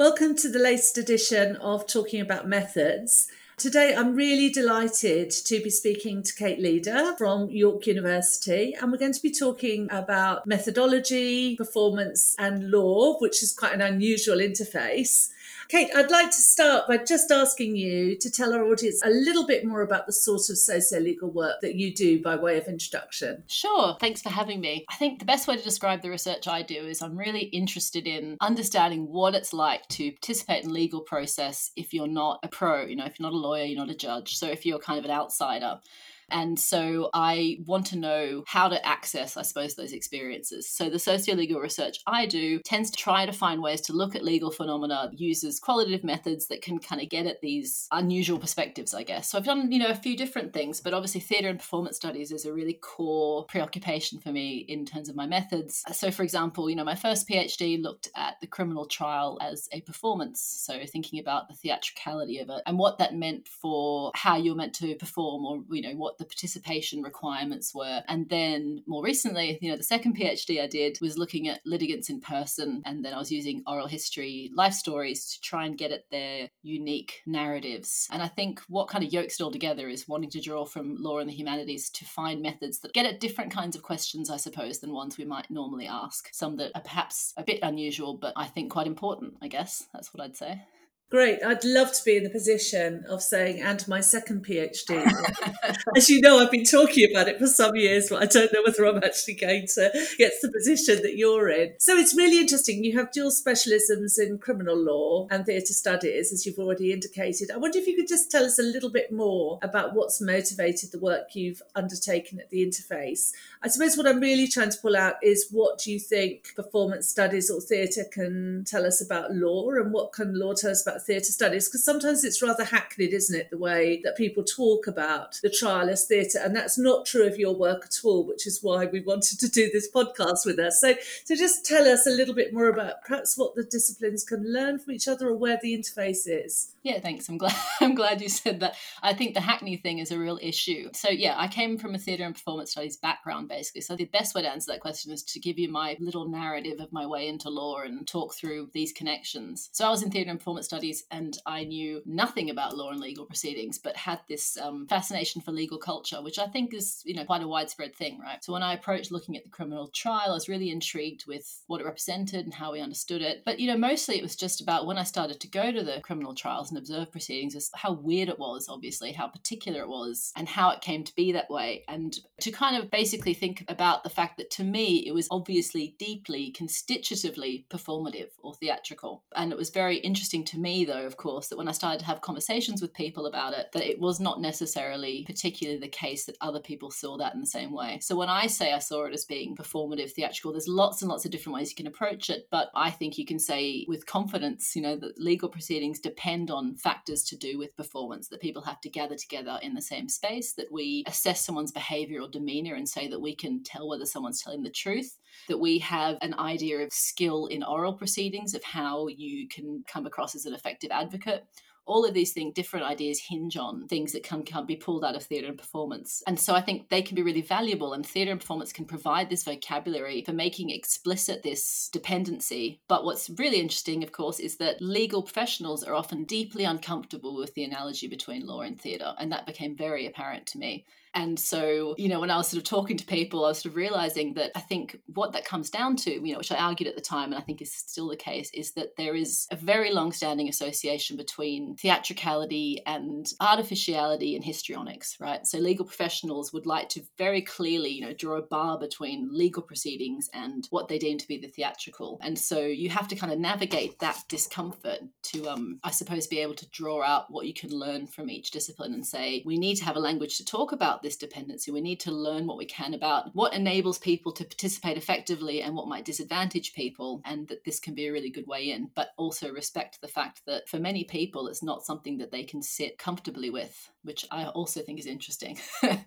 Welcome to the latest edition of Talking About Methods. Today, I'm really delighted to be speaking to Kate Leader from York University, and we're going to be talking about methodology, performance, and law, which is quite an unusual interface. Kate, I'd like to start by just asking you to tell our audience a little bit more about the sort of socio legal work that you do by way of introduction. Sure, thanks for having me. I think the best way to describe the research I do is I'm really interested in understanding what it's like to participate in legal process if you're not a pro, you know, if you're not a lawyer, you're not a judge. So if you're kind of an outsider. And so I want to know how to access, I suppose, those experiences. So the socio-legal research I do tends to try to find ways to look at legal phenomena, uses qualitative methods that can kind of get at these unusual perspectives, I guess. So I've done, you know, a few different things, but obviously theatre and performance studies is a really core preoccupation for me in terms of my methods. So for example, you know, my first PhD looked at the criminal trial as a performance. So thinking about the theatricality of it and what that meant for how you're meant to perform or, you know, what the participation requirements were. And then more recently, you know, the second PhD I did was looking at litigants in person. And then I was using oral history life stories to try and get at their unique narratives. And I think what kind of yokes it all together is wanting to draw from law and the humanities to find methods that get at different kinds of questions, I suppose, than ones we might normally ask. Some that are perhaps a bit unusual, but I think quite important, I guess. That's what I'd say. Great. I'd love to be in the position of saying, and my second PhD. As you know, I've been talking about it for some years, but I don't know whether I'm actually going to get to the position that you're in. So it's really interesting. You have dual specialisms in criminal law and theatre studies, as you've already indicated. I wonder if you could just tell us a little bit more about what's motivated the work you've undertaken at the interface. I suppose what I'm really trying to pull out is what do you think performance studies or theatre can tell us about law and what can law tell us about theatre studies because sometimes it's rather hackneyed, isn't it, the way that people talk about the trial as theatre, and that's not true of your work at all, which is why we wanted to do this podcast with us. So, so just tell us a little bit more about perhaps what the disciplines can learn from each other or where the interface is. Yeah, thanks. I'm glad I'm glad you said that. I think the hackney thing is a real issue. So yeah, I came from a theatre and performance studies background basically. So the best way to answer that question is to give you my little narrative of my way into law and talk through these connections. So I was in theatre and performance studies and I knew nothing about law and legal proceedings, but had this um, fascination for legal culture, which I think is you know quite a widespread thing, right? So when I approached looking at the criminal trial, I was really intrigued with what it represented and how we understood it. But you know, mostly it was just about when I started to go to the criminal trials and observe proceedings is how weird it was, obviously, how particular it was, and how it came to be that way. And to kind of basically think about the fact that to me, it was obviously deeply constitutively performative or theatrical. And it was very interesting to me, though, of course, that when I started to have conversations with people about it, that it was not necessarily particularly the case that other people saw that in the same way. So when I say I saw it as being performative, theatrical, there's lots and lots of different ways you can approach it. But I think you can say with confidence, you know, that legal proceedings depend on factors to do with performance, that people have to gather together in the same space, that we assess someone's behavior or demeanor and say that we can tell whether someone's telling the truth, that we have an idea of skill in oral proceedings, of how you can come across as an effective advocate all of these things, different ideas hinge on things that can, can be pulled out of theatre and performance. And so I think they can be really valuable, and theatre and performance can provide this vocabulary for making explicit this dependency. But what's really interesting, of course, is that legal professionals are often deeply uncomfortable with the analogy between law and theatre, and that became very apparent to me. And so, you know, when I was sort of talking to people, I was sort of realizing that I think what that comes down to, you know, which I argued at the time and I think is still the case, is that there is a very long standing association between theatricality and artificiality and histrionics, right? So legal professionals would like to very clearly, you know, draw a bar between legal proceedings and what they deem to be the theatrical. And so you have to kind of navigate that discomfort to, um, I suppose, be able to draw out what you can learn from each discipline and say, we need to have a language to talk about this dependency. We need to learn what we can about what enables people to participate effectively and what might disadvantage people, and that this can be a really good way in, but also respect the fact that for many people, it's not something that they can sit comfortably with, which I also think is interesting.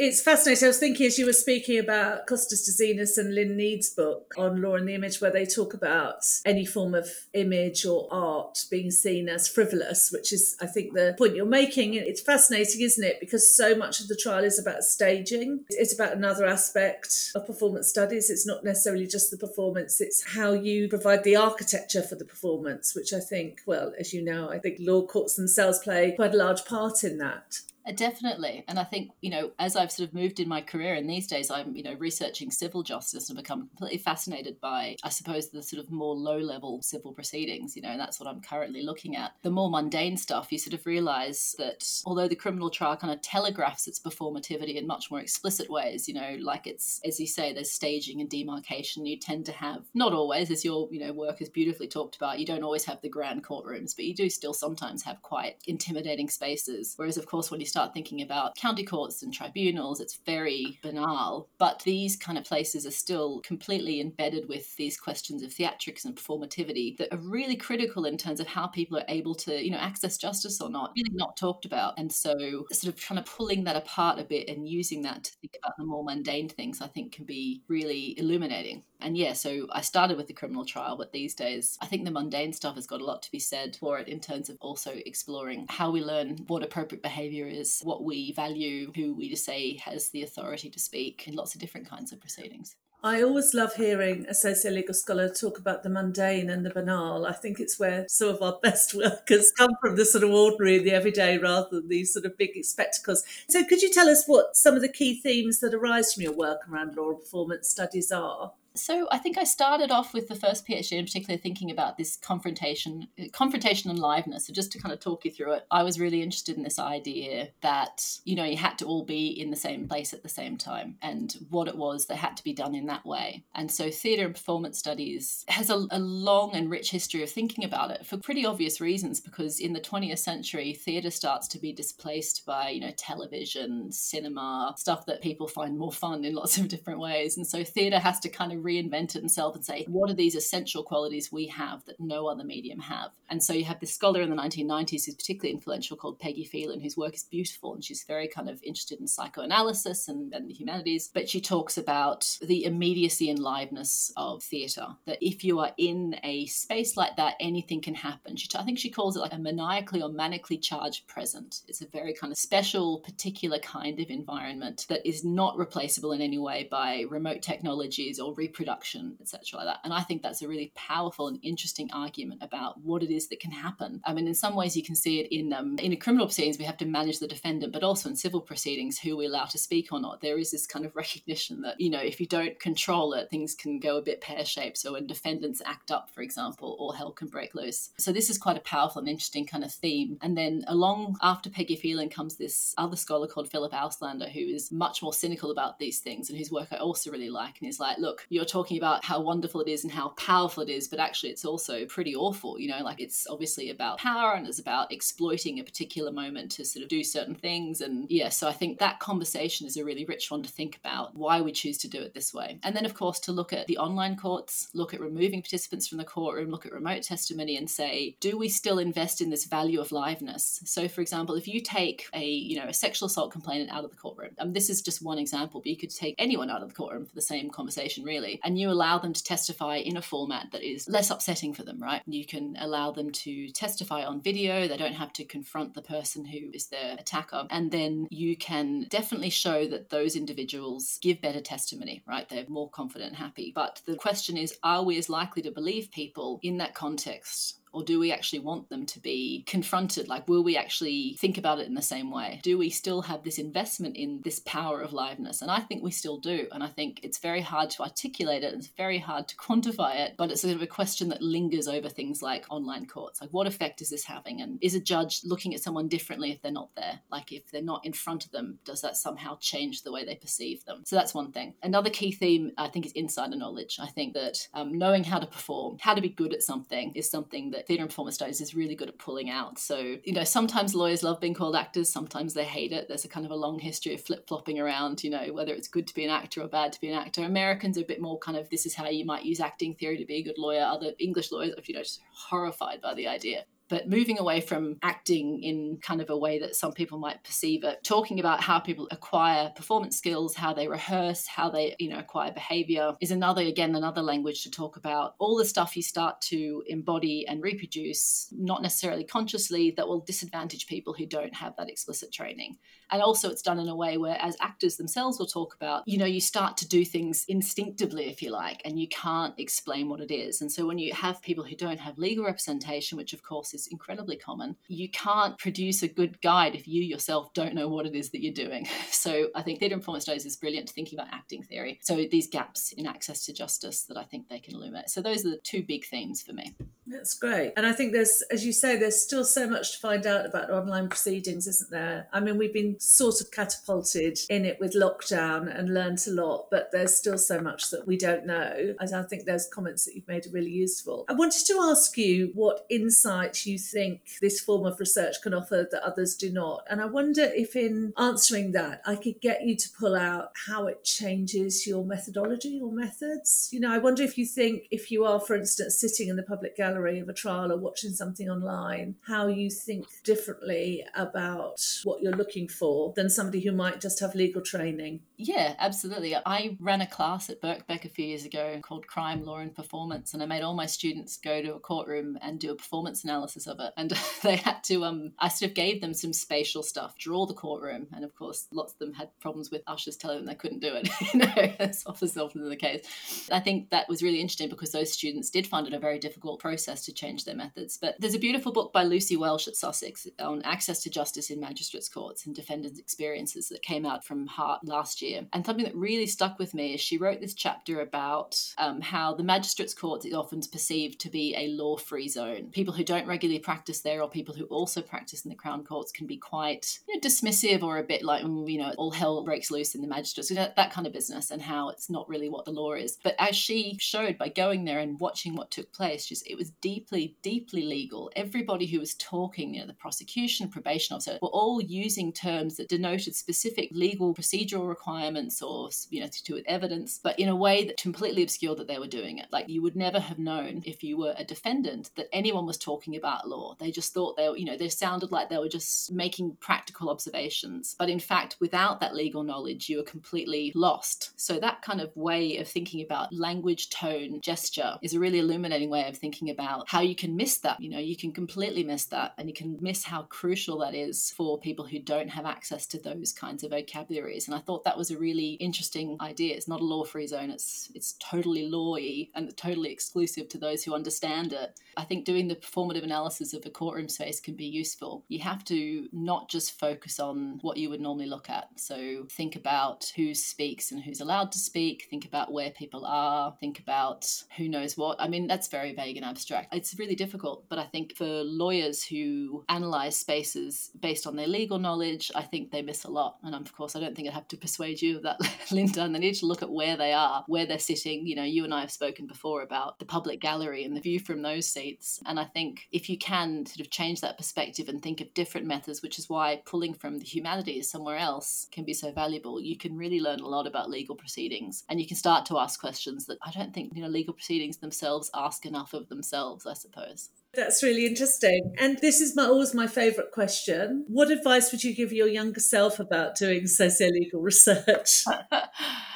It's fascinating. I was thinking as you were speaking about Costas Douzinas and Lynn Nead's book on Law and the Image, where they talk about any form of image or art being seen as frivolous, which is, I think, the point you're making. It's fascinating, isn't it? Because so much of the trial is about staging. It's about another aspect of performance studies. It's not necessarily just the performance, it's how you provide the architecture for the performance, which I think, well, as you know, I think law courts themselves play quite a large part in that. Uh, definitely. And I think, you know, as I've sort of moved in my career and these days I'm, you know, researching civil justice and become completely fascinated by, I suppose, the sort of more low level civil proceedings, you know, and that's what I'm currently looking at. The more mundane stuff, you sort of realize that although the criminal trial kind of telegraphs its performativity in much more explicit ways, you know, like it's, as you say, there's staging and demarcation, you tend to have, not always, as your, you know, work has beautifully talked about, you don't always have the grand courtrooms, but you do still sometimes have quite intimidating spaces. Whereas, of course, when you start start thinking about county courts and tribunals, it's very banal. But these kind of places are still completely embedded with these questions of theatrics and performativity that are really critical in terms of how people are able to, you know, access justice or not, really not talked about. And so, sort of kind of pulling that apart a bit and using that to think about the more mundane things, I think can be really illuminating. And yeah, so I started with the criminal trial, but these days I think the mundane stuff has got a lot to be said for it in terms of also exploring how we learn what appropriate behavior is, what we value, who we say has the authority to speak in lots of different kinds of proceedings. I always love hearing a socio-legal scholar talk about the mundane and the banal. I think it's where some of our best workers come from, the sort of ordinary, the everyday, rather than these sort of big spectacles. So could you tell us what some of the key themes that arise from your work around law and performance studies are? So I think I started off with the first PhD in particular thinking about this confrontation, confrontation and liveness. So just to kind of talk you through it, I was really interested in this idea that you know you had to all be in the same place at the same time, and what it was that had to be done in that way. And so theatre and performance studies has a, a long and rich history of thinking about it for pretty obvious reasons. Because in the 20th century, theatre starts to be displaced by you know television, cinema, stuff that people find more fun in lots of different ways, and so theatre has to kind of reinvent it and say, what are these essential qualities we have that no other medium have? And so you have this scholar in the 1990s who's particularly influential called Peggy Phelan, whose work is beautiful and she's very kind of interested in psychoanalysis and, and the humanities. But she talks about the immediacy and liveness of theatre, that if you are in a space like that, anything can happen. She, I think she calls it like a maniacally or manically charged present. It's a very kind of special, particular kind of environment that is not replaceable in any way by remote technologies or reproduction reproduction, etc., like that. And I think that's a really powerful and interesting argument about what it is that can happen. I mean, in some ways, you can see it in um, in criminal proceedings, we have to manage the defendant, but also in civil proceedings, who we allow to speak or not. There is this kind of recognition that you know, if you don't control it, things can go a bit pear shaped. So when defendants act up, for example, all hell can break loose. So this is quite a powerful and interesting kind of theme. And then along after Peggy Phelan comes this other scholar called Philip Auslander, who is much more cynical about these things and whose work I also really like. And he's like, look, you're talking about how wonderful it is and how powerful it is, but actually it's also pretty awful. You know, like it's obviously about power and it's about exploiting a particular moment to sort of do certain things. And yeah, so I think that conversation is a really rich one to think about why we choose to do it this way. And then, of course, to look at the online courts, look at removing participants from the courtroom, look at remote testimony and say, do we still invest in this value of liveness? So, for example, if you take a, you know, a sexual assault complainant out of the courtroom, and this is just one example, but you could take anyone out of the courtroom for the same conversation, really and you allow them to testify in a format that is less upsetting for them, right? You can allow them to testify on video, they don't have to confront the person who is their attacker. And then you can definitely show that those individuals give better testimony, right? They're more confident and happy. But the question is, are we as likely to believe people in that context or do we actually want them to be confronted? Like, will we actually think about it in the same way? Do we still have this investment in this power of liveness? And I think we still do. And I think it's very hard to articulate it, it's very hard to quantify it, but it's sort of a question that lingers over things like online courts. Like, what effect is this having? And is a judge looking at someone differently if they're not there? Like, if they're not in front of them, does that somehow change the way they perceive them? So that's one thing. Another key theme, I think, is insider knowledge. I think that um, knowing how to perform, how to be good at something, is something that that theatre and performance studies is really good at pulling out. So, you know, sometimes lawyers love being called actors, sometimes they hate it. There's a kind of a long history of flip flopping around, you know, whether it's good to be an actor or bad to be an actor. Americans are a bit more kind of this is how you might use acting theory to be a good lawyer. Other English lawyers are, you know, just horrified by the idea but moving away from acting in kind of a way that some people might perceive it, talking about how people acquire performance skills, how they rehearse, how they, you know, acquire behavior is another, again, another language to talk about all the stuff you start to embody and reproduce, not necessarily consciously, that will disadvantage people who don't have that explicit training. And also, it's done in a way where, as actors themselves will talk about, you know, you start to do things instinctively, if you like, and you can't explain what it is. And so, when you have people who don't have legal representation, which of course is incredibly common, you can't produce a good guide if you yourself don't know what it is that you're doing. So, I think theatre performance studies is brilliant thinking about acting theory. So, these gaps in access to justice that I think they can illuminate. So, those are the two big themes for me. That's great. And I think there's, as you say, there's still so much to find out about online proceedings, isn't there? I mean, we've been sort of catapulted in it with lockdown and learnt a lot, but there's still so much that we don't know. And I think those comments that you've made are really useful. I wanted to ask you what insight you think this form of research can offer that others do not. And I wonder if, in answering that, I could get you to pull out how it changes your methodology or methods. You know, I wonder if you think, if you are, for instance, sitting in the public gallery of a trial or watching something online, how you think differently about what you're looking for than somebody who might just have legal training. Yeah, absolutely. I ran a class at Birkbeck a few years ago called Crime, Law and Performance, and I made all my students go to a courtroom and do a performance analysis of it. And they had to, um, I sort of gave them some spatial stuff, draw the courtroom, and of course, lots of them had problems with ushers telling them they couldn't do it. you know, that's often the case. I think that was really interesting because those students did find it a very difficult process to change their methods. But there's a beautiful book by Lucy Welsh at Sussex on access to justice in magistrates' courts and defendants' experiences that came out from Hart last year. And something that really stuck with me is she wrote this chapter about um, how the magistrates' courts is often perceived to be a law free zone. People who don't regularly practice there or people who also practice in the Crown courts can be quite you know, dismissive or a bit like, mm, you know, all hell breaks loose in the magistrates, that, that kind of business, and how it's not really what the law is. But as she showed by going there and watching what took place, just it was deeply, deeply legal. Everybody who was talking, you know, the prosecution, probation officer, were all using terms that denoted specific legal procedural requirements or, you know, to do with evidence, but in a way that completely obscured that they were doing it. Like you would never have known if you were a defendant that anyone was talking about law. They just thought they were, you know, they sounded like they were just making practical observations. But in fact, without that legal knowledge, you were completely lost. So that kind of way of thinking about language, tone, gesture is a really illuminating way of thinking about how you can miss that. You know, you can completely miss that and you can miss how crucial that is for people who don't have access to those kinds of vocabularies. And I thought that was a really interesting idea. It's not a law free zone. It's it's totally lawy and totally exclusive to those who understand it. I think doing the performative analysis of a courtroom space can be useful. You have to not just focus on what you would normally look at. So think about who speaks and who's allowed to speak, think about where people are, think about who knows what. I mean, that's very vague and abstract. It's really difficult, but I think for lawyers who analyze spaces based on their legal knowledge, I think they miss a lot. And of course, I don't think I'd have to persuade you of that, Linda. And they need to look at where they are, where they're sitting. You know, you and I have spoken before about the public gallery and the view from those seats. And I think if you can sort of change that perspective and think of different methods, which is why pulling from the humanities somewhere else can be so valuable, you can really learn a lot about legal proceedings. And you can start to ask questions that I don't think, you know, legal proceedings themselves ask enough of themselves, I suppose. That's really interesting. And this is my, always my favourite question. What advice would you give your younger self about doing socio-legal research?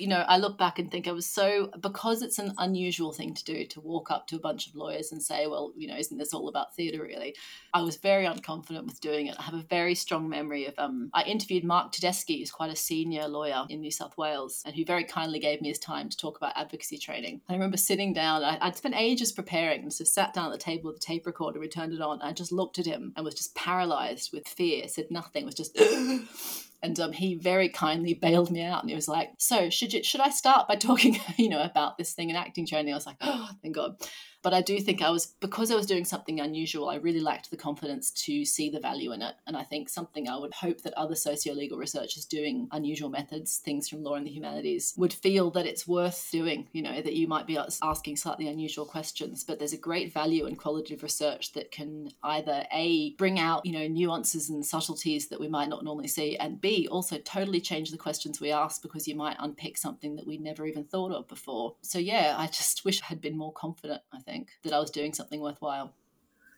you know, I look back and think I was so because it's an unusual thing to do to walk up to a bunch of lawyers and say, well, you know, isn't this all about theatre really? I was very unconfident with doing it. I have a very strong memory of um I interviewed Mark Tedeschi, who's quite a senior lawyer in New South Wales, and who very kindly gave me his time to talk about advocacy training. I remember sitting down, I, would spent ages preparing, so sat down at the table with the tape recorder, we turned it on, and I just looked at him and was just paralyzed with fear, said nothing, was just and um, he very kindly bailed me out and he was like so should you should i start by talking you know about this thing and acting training? I was like oh thank god but I do think I was, because I was doing something unusual, I really lacked the confidence to see the value in it. And I think something I would hope that other socio legal researchers doing unusual methods, things from law and the humanities, would feel that it's worth doing, you know, that you might be asking slightly unusual questions, but there's a great value in qualitative research that can either A, bring out, you know, nuances and subtleties that we might not normally see, and B, also totally change the questions we ask because you might unpick something that we never even thought of before. So yeah, I just wish I had been more confident, I think think, that I was doing something worthwhile.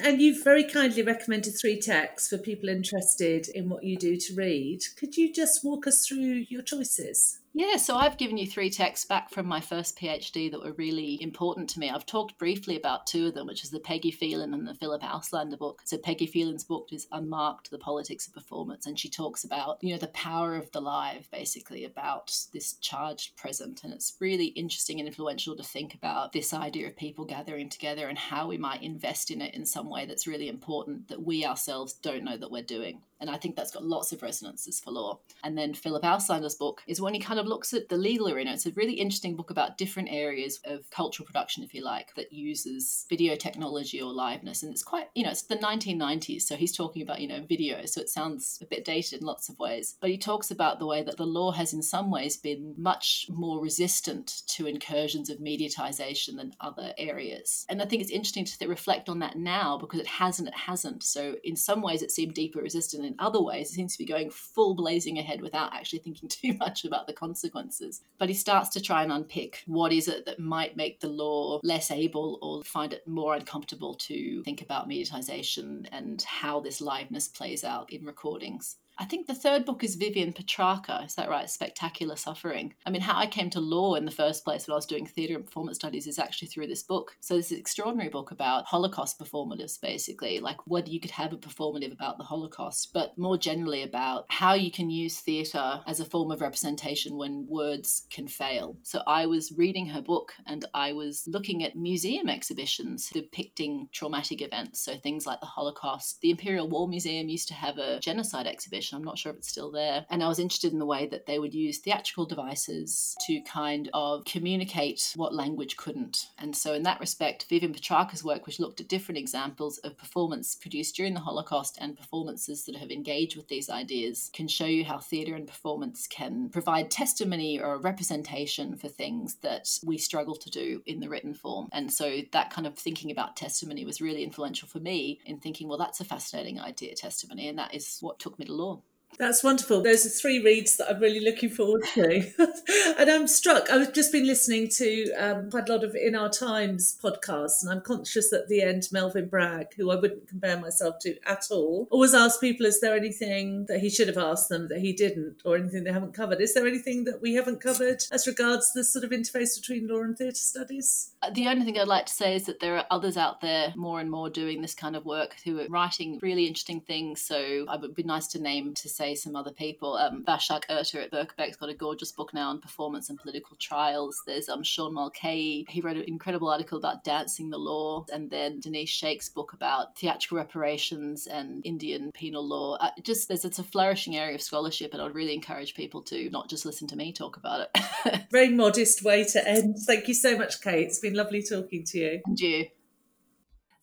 And you've very kindly recommended three texts for people interested in what you do to read. Could you just walk us through your choices? Yeah, so I've given you three texts back from my first PhD that were really important to me. I've talked briefly about two of them, which is the Peggy Phelan and the Philip Auslander book. So Peggy Phelan's book is Unmarked, The Politics of Performance, and she talks about, you know, the power of the live, basically, about this charged present. And it's really interesting and influential to think about this idea of people gathering together and how we might invest in it in some way that's really important that we ourselves don't know that we're doing. And I think that's got lots of resonances for law. And then Philip Auslander's book is when he kind of looks at the legal arena. It's a really interesting book about different areas of cultural production, if you like, that uses video technology or liveness. And it's quite, you know, it's the 1990s. So he's talking about, you know, video. So it sounds a bit dated in lots of ways. But he talks about the way that the law has, in some ways, been much more resistant to incursions of mediatization than other areas. And I think it's interesting to reflect on that now because it hasn't, it hasn't. So in some ways, it seemed deeper resistant in other ways, seems to be going full blazing ahead without actually thinking too much about the consequences. But he starts to try and unpick what is it that might make the law less able or find it more uncomfortable to think about mediatization and how this liveness plays out in recordings. I think the third book is Vivian Patraka. Is that right? Spectacular Suffering. I mean, how I came to law in the first place when I was doing theatre and performance studies is actually through this book. So this extraordinary book about Holocaust performatives, basically, like whether you could have a performative about the Holocaust, but more generally about how you can use theatre as a form of representation when words can fail. So I was reading her book and I was looking at museum exhibitions depicting traumatic events. So things like the Holocaust. The Imperial War Museum used to have a genocide exhibition exhibition. I'm not sure if it's still there. And I was interested in the way that they would use theatrical devices to kind of communicate what language couldn't. And so, in that respect, Vivian Patraka's work, which looked at different examples of performance produced during the Holocaust and performances that have engaged with these ideas, can show you how theatre and performance can provide testimony or a representation for things that we struggle to do in the written form. And so, that kind of thinking about testimony was really influential for me in thinking, well, that's a fascinating idea, testimony, and that is what took me to law. That's wonderful. Those are three reads that I'm really looking forward to. and I'm struck. I've just been listening to um, quite a lot of In Our Times podcasts, and I'm conscious at the end, Melvin Bragg, who I wouldn't compare myself to at all, always asks people, is there anything that he should have asked them that he didn't, or anything they haven't covered? Is there anything that we haven't covered as regards the sort of interface between law and theatre studies? Uh, the only thing I'd like to say is that there are others out there more and more doing this kind of work who are writing really interesting things. So it would be nice to name to say some other people. Um, Başak Ertür at Birkbeck's got a gorgeous book now on performance and political trials. There's um, Sean Mulcahy. He wrote an incredible article about dancing the law. And then Denise Shake's book about theatrical reparations and Indian penal law. Uh, just there's it's a flourishing area of scholarship, and I'd really encourage people to not just listen to me talk about it. Very modest way to end. Thank you so much, Kate. It's been lovely talking to you. And you.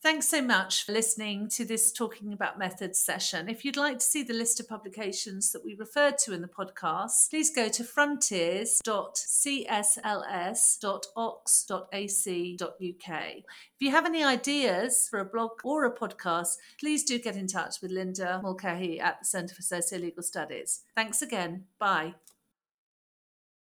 Thanks so much for listening to this Talking About Methods session. If you'd like to see the list of publications that we referred to in the podcast, please go to frontiers.csls.ox.ac.uk. If you have any ideas for a blog or a podcast, please do get in touch with Linda Mulcahy at the Centre for Socio-Legal Studies. Thanks again. Bye.